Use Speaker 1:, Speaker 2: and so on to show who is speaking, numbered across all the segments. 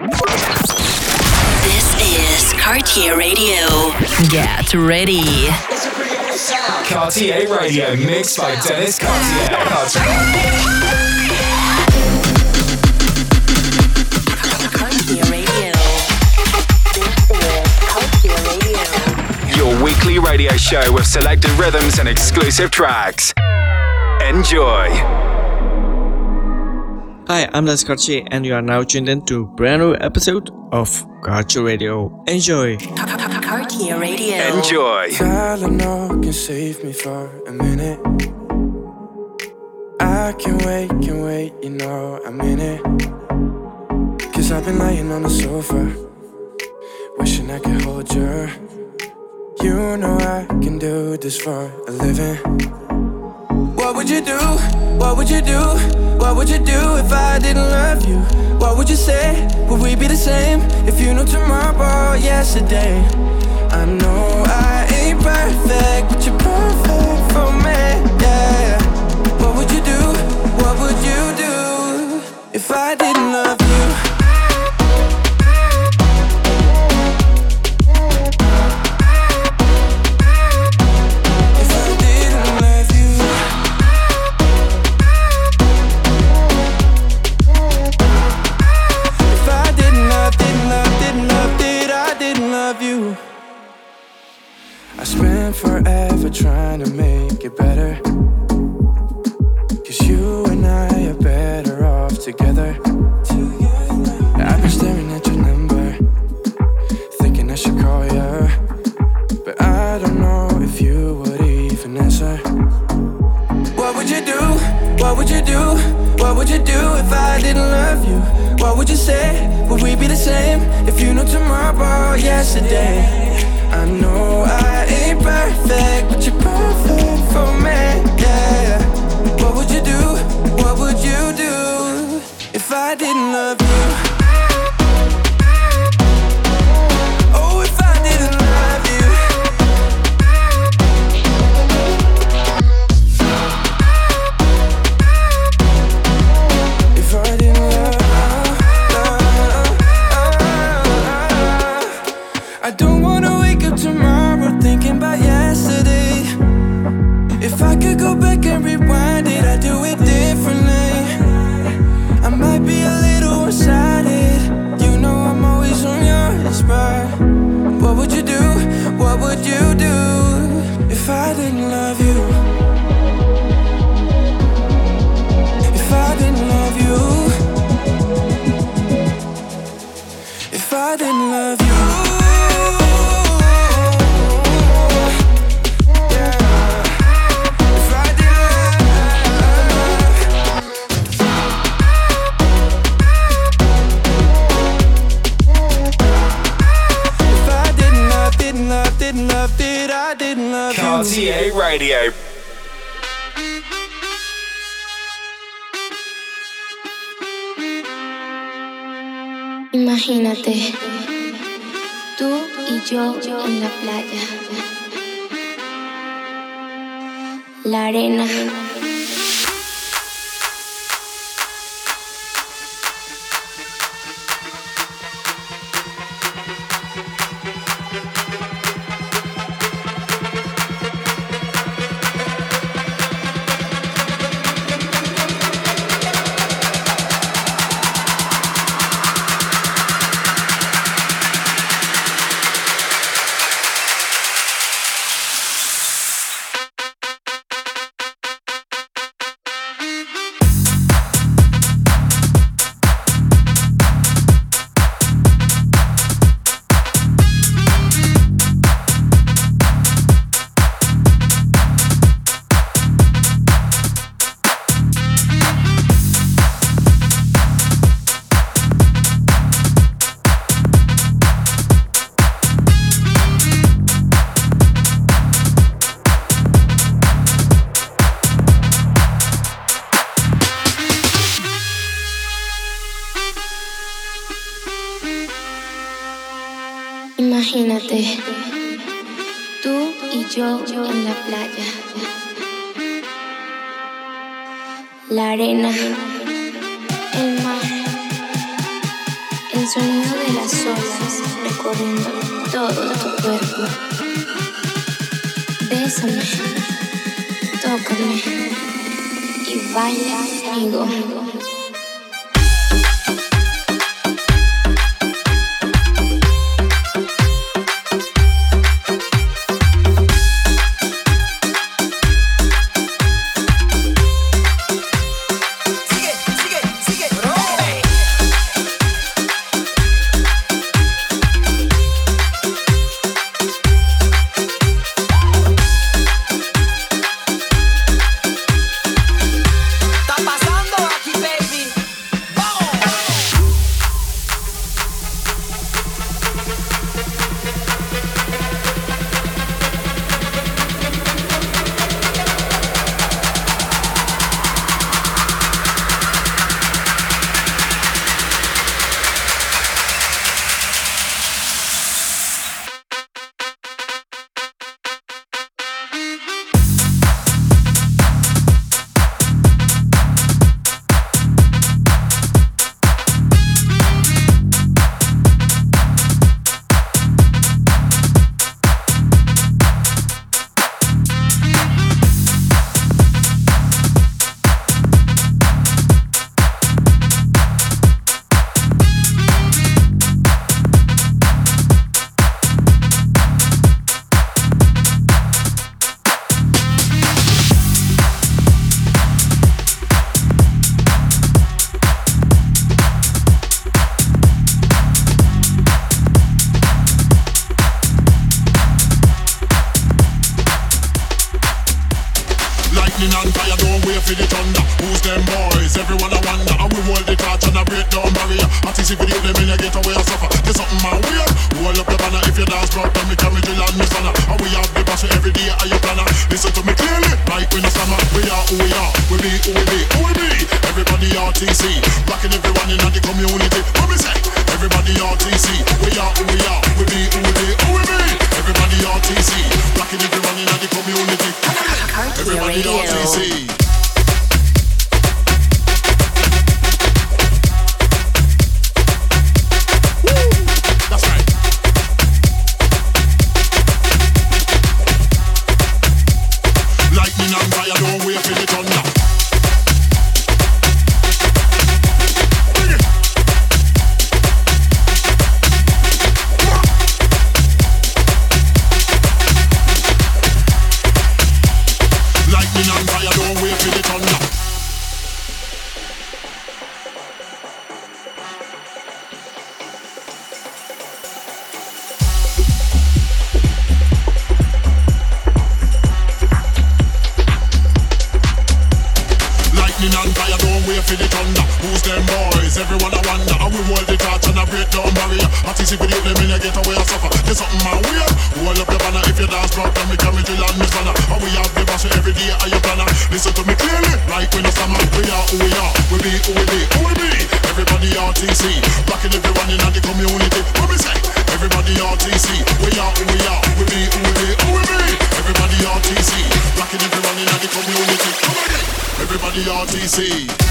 Speaker 1: This is Cartier Radio. Get ready.
Speaker 2: Cartier Radio mixed by Dennis Cartier.
Speaker 1: Cartier Radio. This is Cartier Radio.
Speaker 2: Your weekly radio show with selected rhythms and exclusive tracks. Enjoy.
Speaker 3: Hi, I'm Les Cartier, and you are now tuned in to a brand new episode of Cartier Radio. Enjoy!
Speaker 1: Cartier Radio.
Speaker 2: Enjoy.
Speaker 4: Tylenol can save me for a minute. I can wait, can wait, you know I'm in it. Cause I've been laying on the sofa, wishing I could hold you. You know I can do this for a living. What would you do? What would you do? What would you do if I didn't love you? What would you say? Would we be the same if you knew tomorrow, yesterday? I know I ain't perfect, but you're perfect for me, yeah. What would you do? What would you do if I didn't love forever trying to make it better. Cause you and I are better off together. I've been staring at your number, thinking I should call you. But I don't know if you would even answer. What would you do? What would you do? What would you do if I didn't love you? What would you say? Would we be the same if you knew tomorrow, yesterday? I know I ain't perfect, but you're perfect for me, yeah. What would you do? What would you do if I didn't love you? wait for the thunder. Who's them boys? Everyone I wonder. I will hold the torch and I break down barrier. Anticipate them in a get away and suffer. There's something my way. Hold up your banner if you
Speaker 2: dance drop,
Speaker 5: then we carry to land this banner. And we have the boss every day. Are your planner? Listen to me clearly,
Speaker 6: like when the summer. We are who we are. We be who we
Speaker 7: be. Who we
Speaker 8: be? Everybody RTC, blocking everyone in the community. What we say? Everybody RTC, we are who we are. We be who we be. Who we be? Everybody RTC, blocking everyone in the community. Come again. Everybody RTC.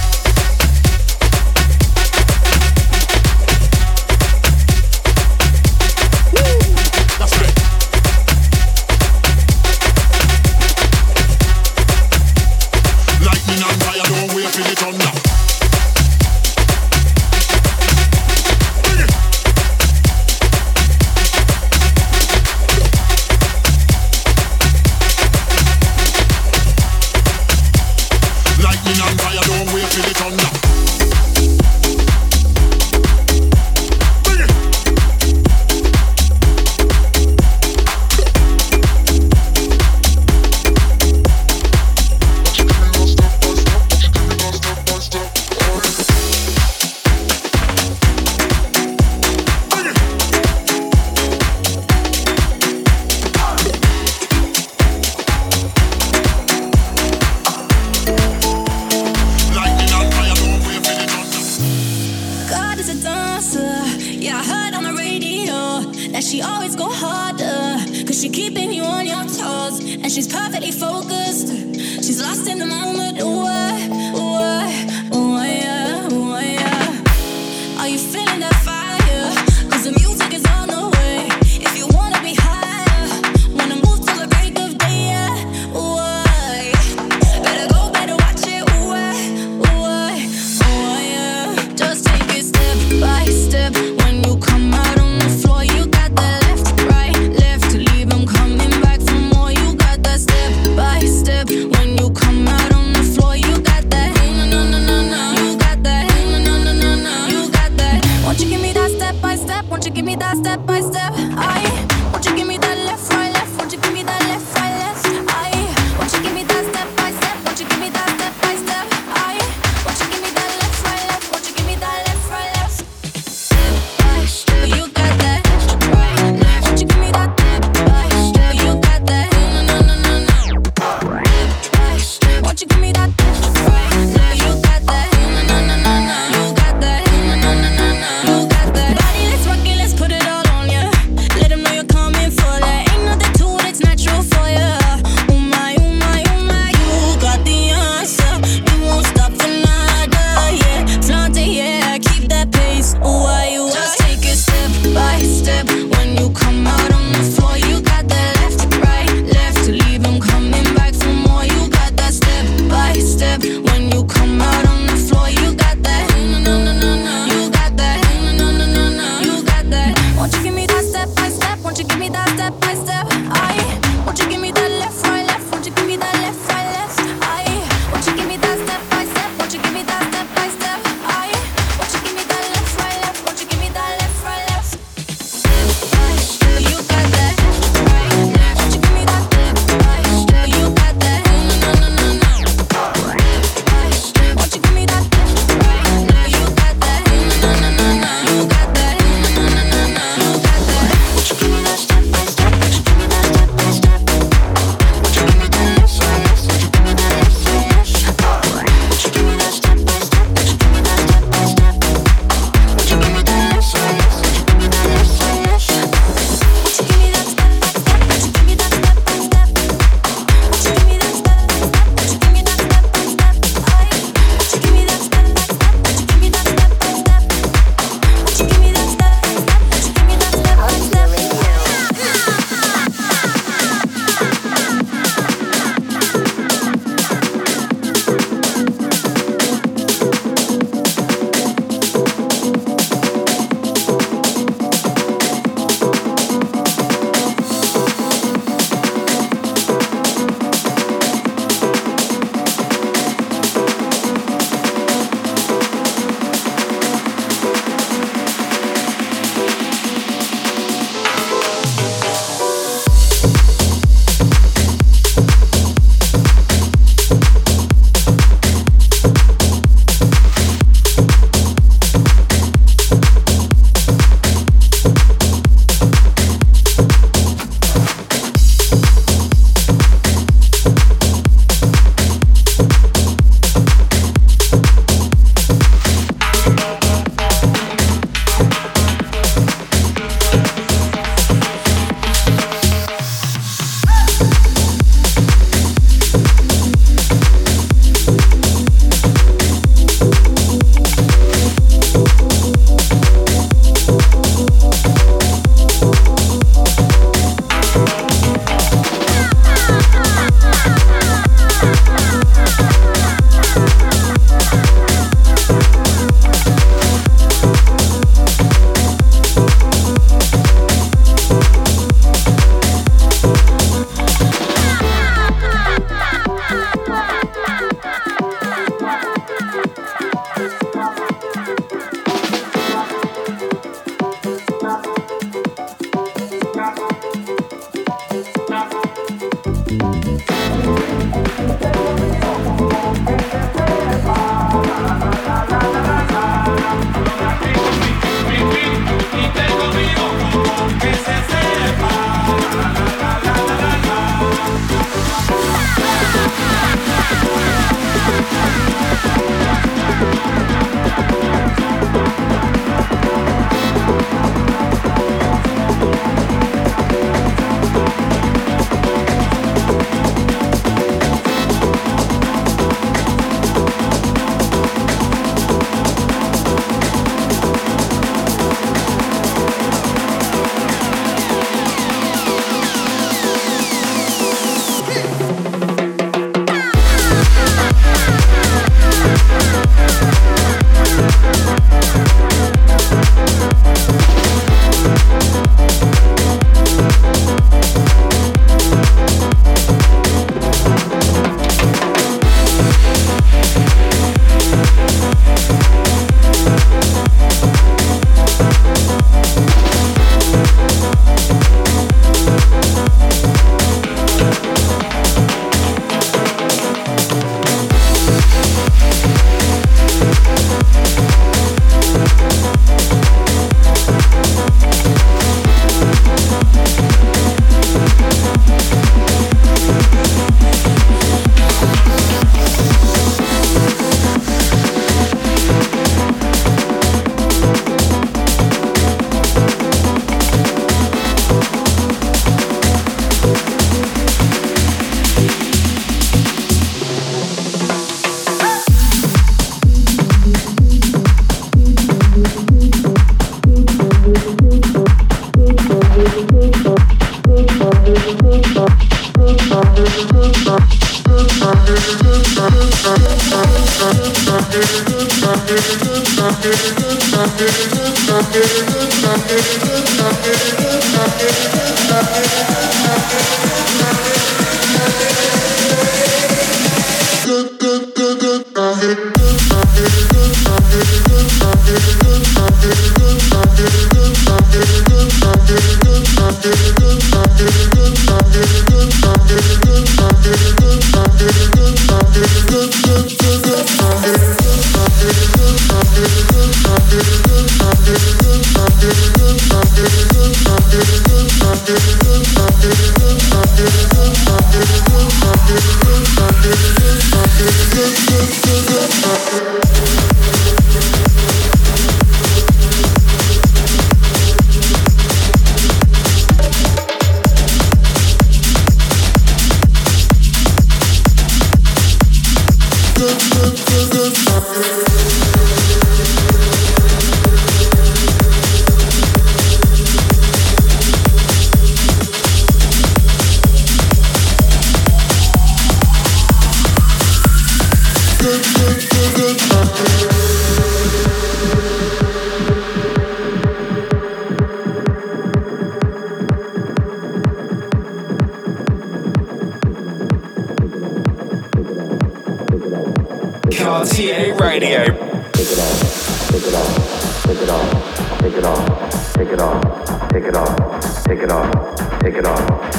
Speaker 8: take it off, take it off, take it off, take it off.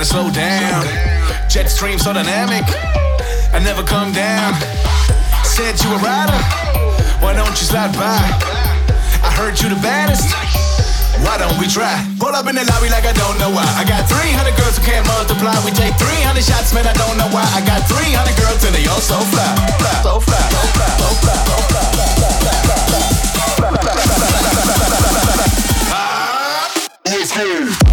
Speaker 8: gotta slow down. Jet stream so dynamic, I never come down. Said you a rider, why don't you slide by? I heard you the baddest. Why don't we try? Pull up in the lobby like I don't know why. I got 300 girls who can't multiply. We take 300 shots, man. I don't know why. I got 300 girls and they all so fly,
Speaker 9: so fly, so fly, so fly, so fly, so fly, so fly, so fly, so fly, so fly, so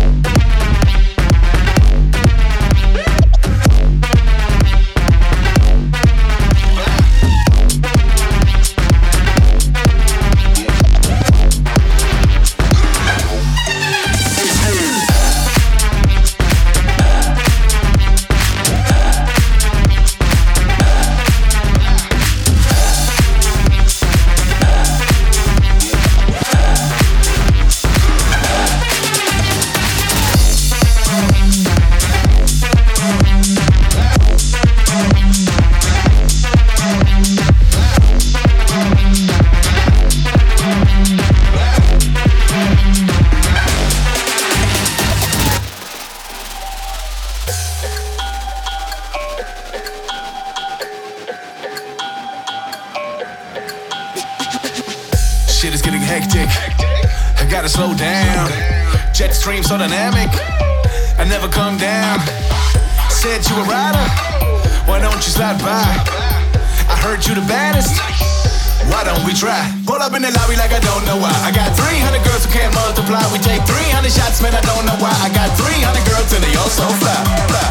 Speaker 9: Why don't we try? Pull up in the lobby like I don't know why. I got 300 girls who can't multiply. We take 300 shots, man. I don't know why. I got 300 girls and they all so fly.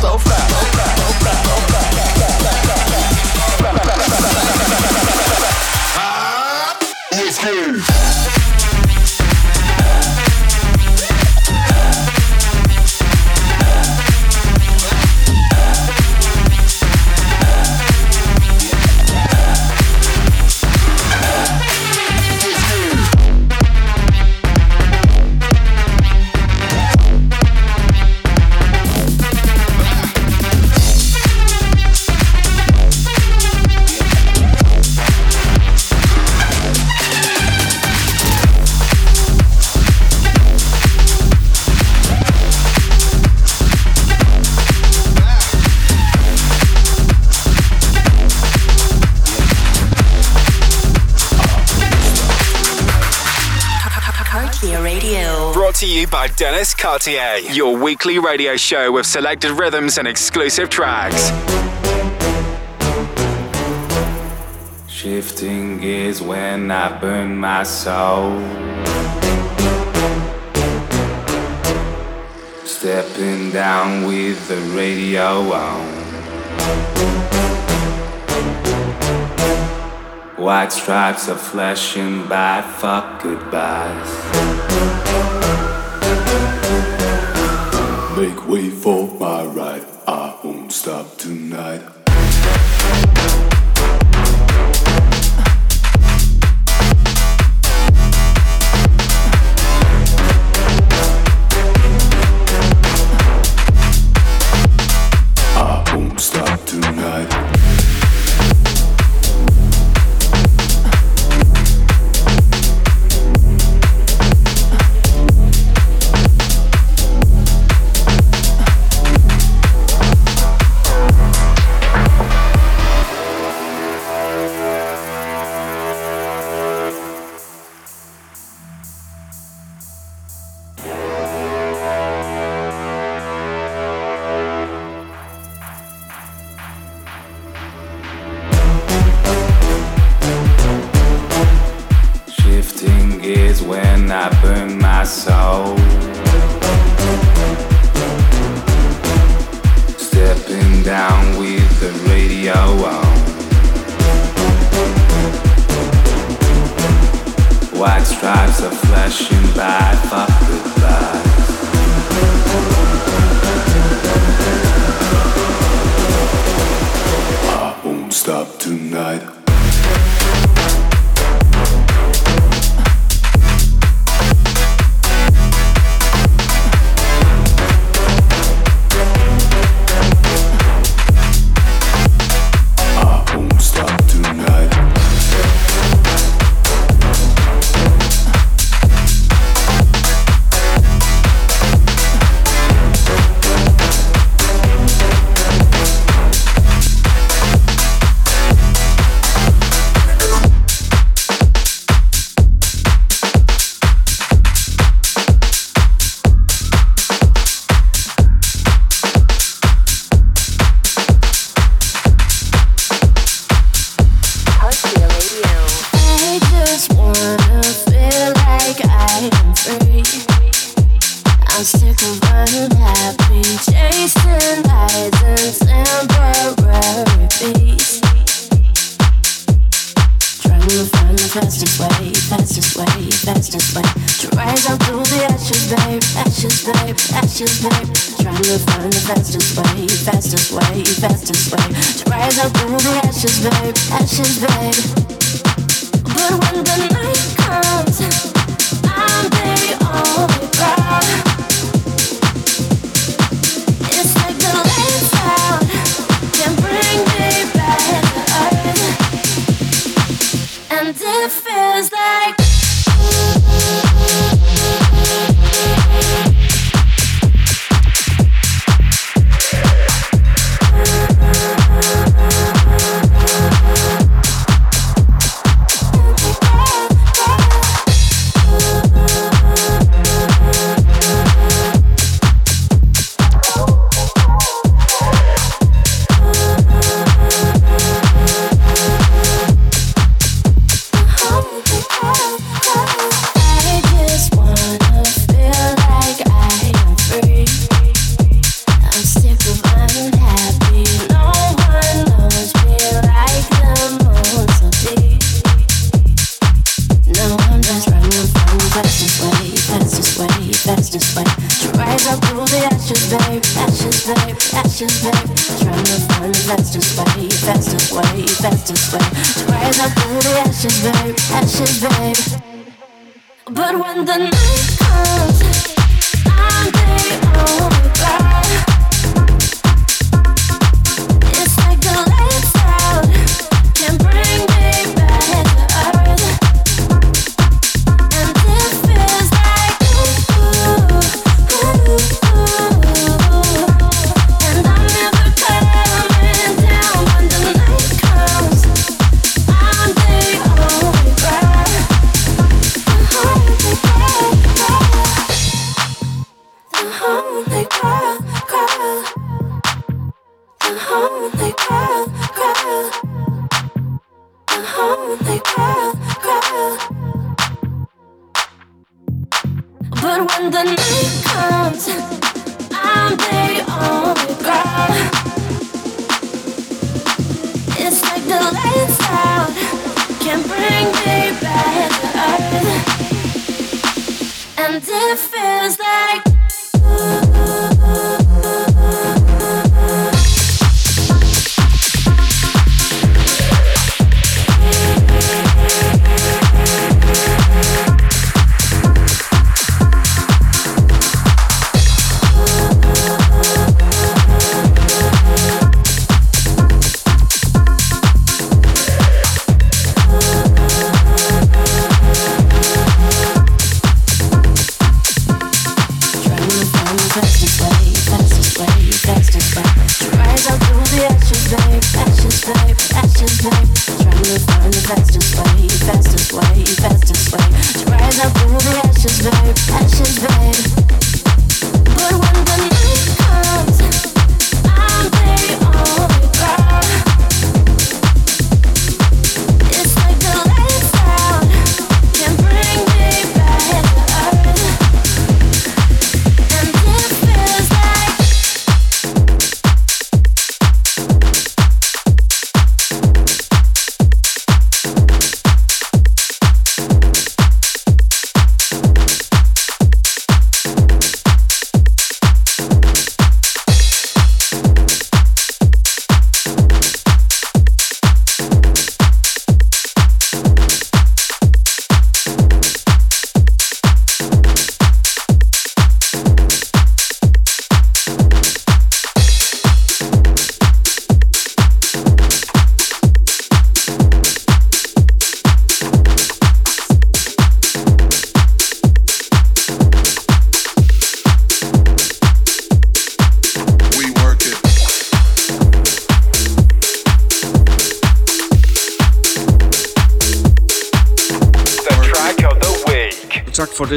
Speaker 9: So fly. So fly. So fly. So fly. Let's go.
Speaker 2: Dennis Cartier, your weekly radio show with selected rhythms and exclusive tracks.
Speaker 10: Shifting gears when I burn my soul. Stepping down with the radio on. White stripes are flashing by, fuck goodbyes.
Speaker 11: Make way for my ride. I won't stop tonight.
Speaker 5: Fastest way, fastest way, fastest way to rise up through the ashes, babe, ashes, babe, ashes, babe. Trying to find the fastest way, fastest way, fastest way to rise up through the ashes, babe, ashes, babe. But when the night comes, I'm the feels like.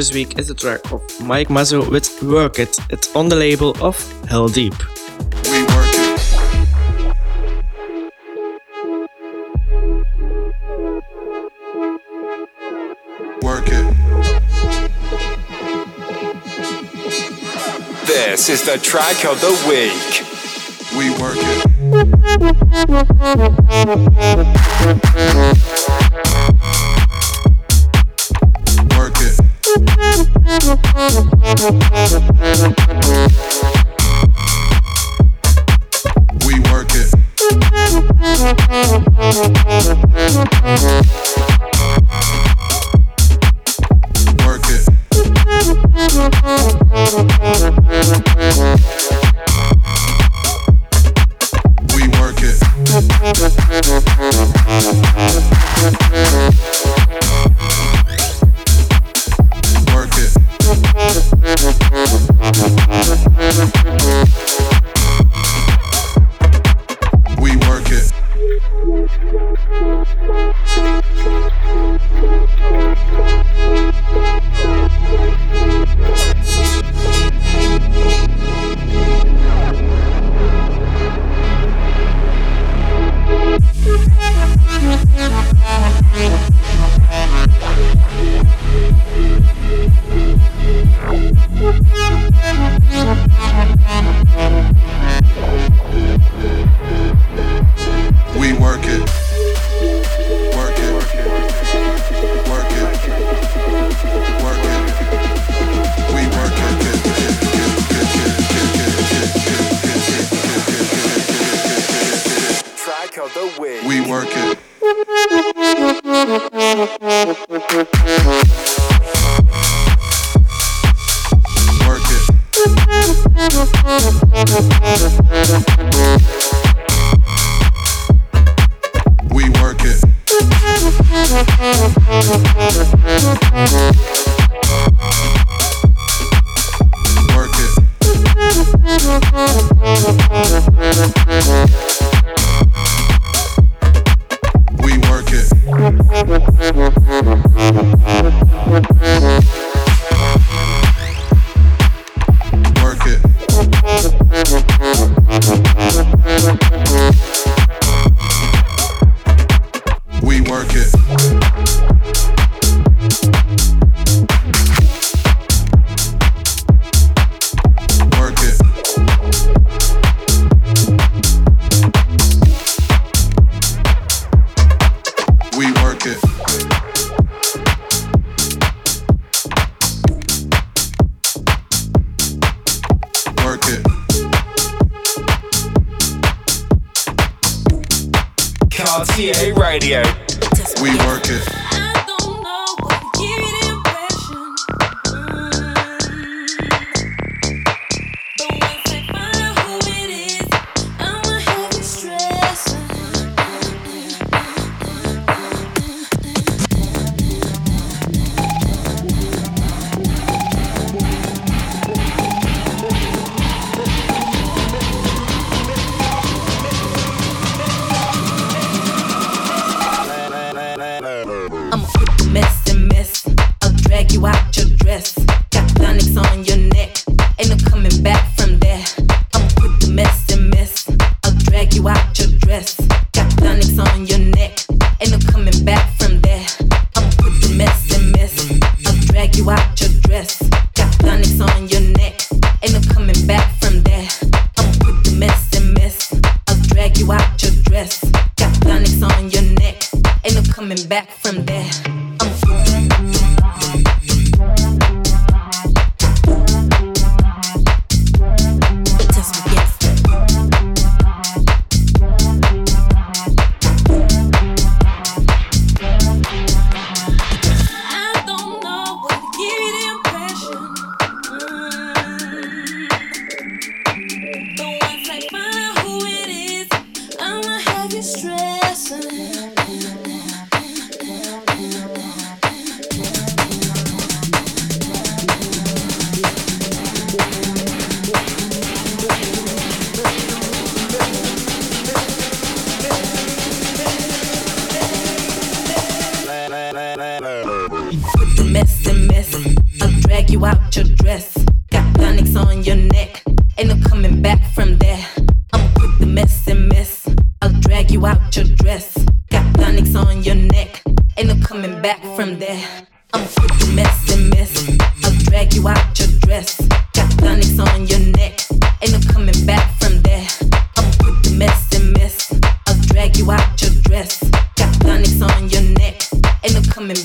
Speaker 3: This week is a track of Mike Mazzo with Work It. It's on the label of Heldeep.
Speaker 12: We work it. Work it.
Speaker 13: This is the track of the week.
Speaker 12: We work it. We work it.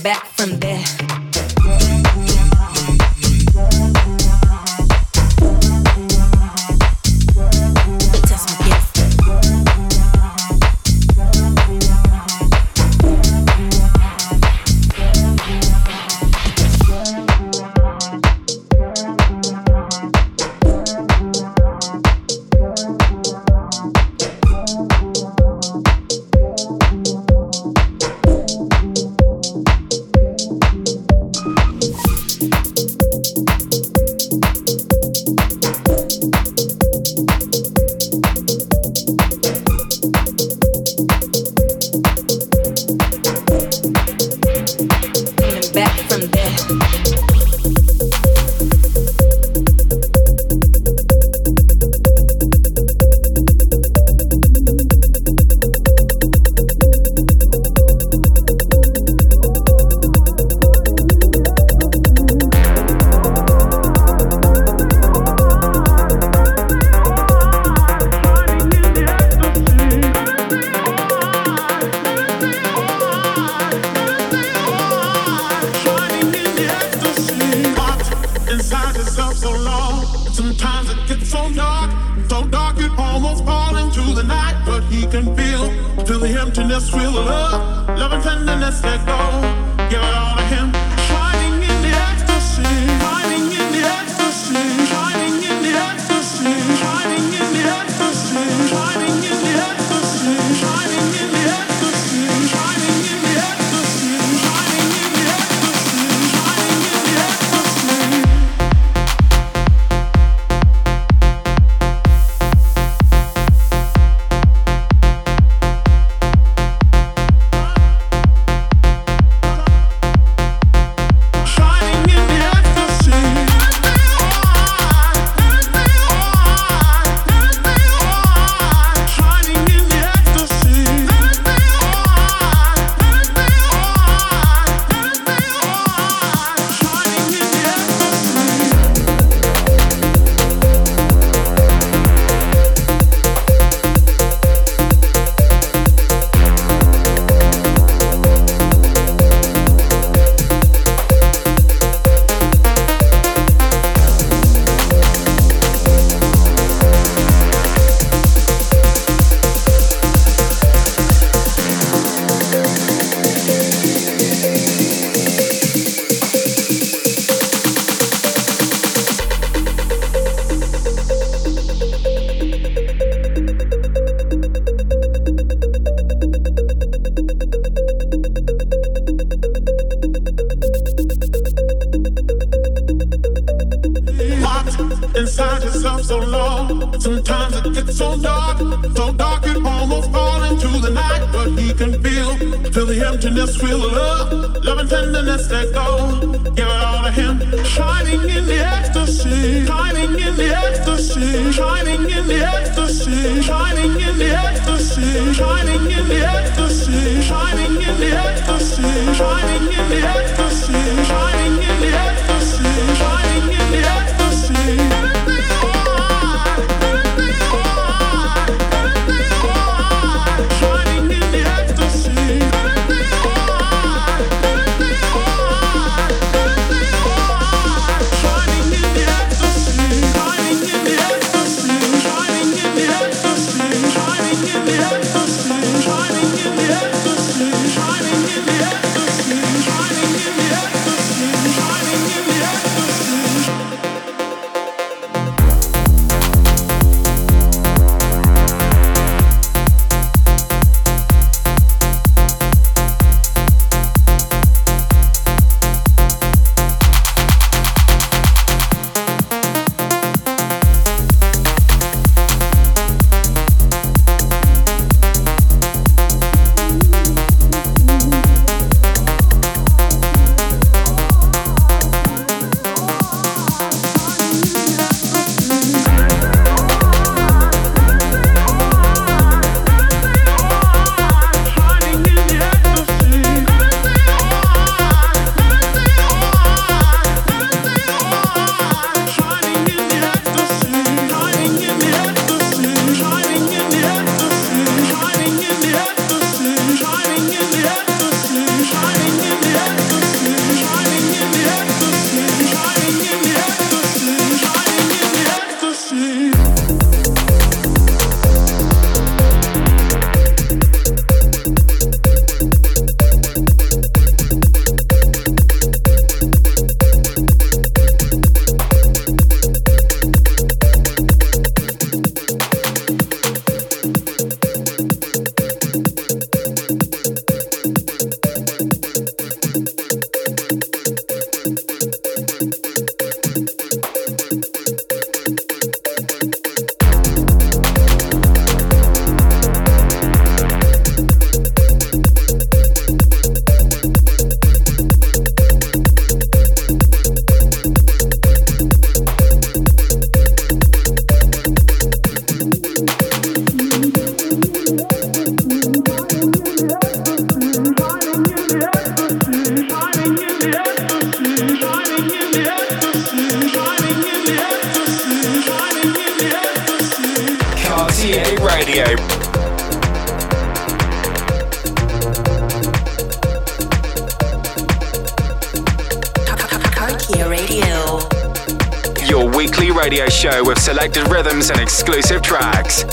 Speaker 7: back radio show with selected rhythms and exclusive tracks.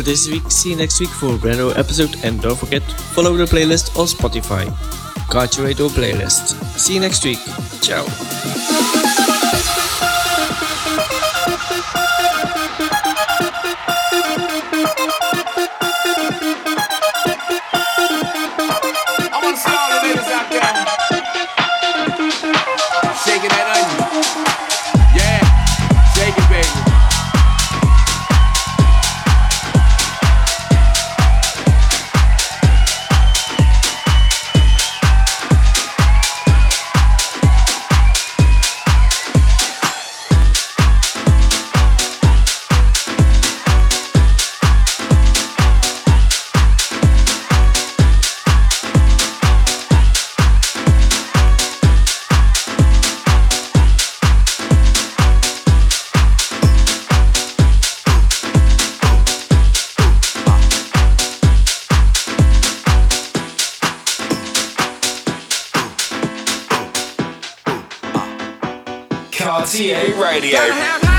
Speaker 3: For this week. See you next week for a brand new episode and don't forget follow the playlist on Spotify. Cartier Radio playlist. See you next week. Ciao.
Speaker 2: Radio.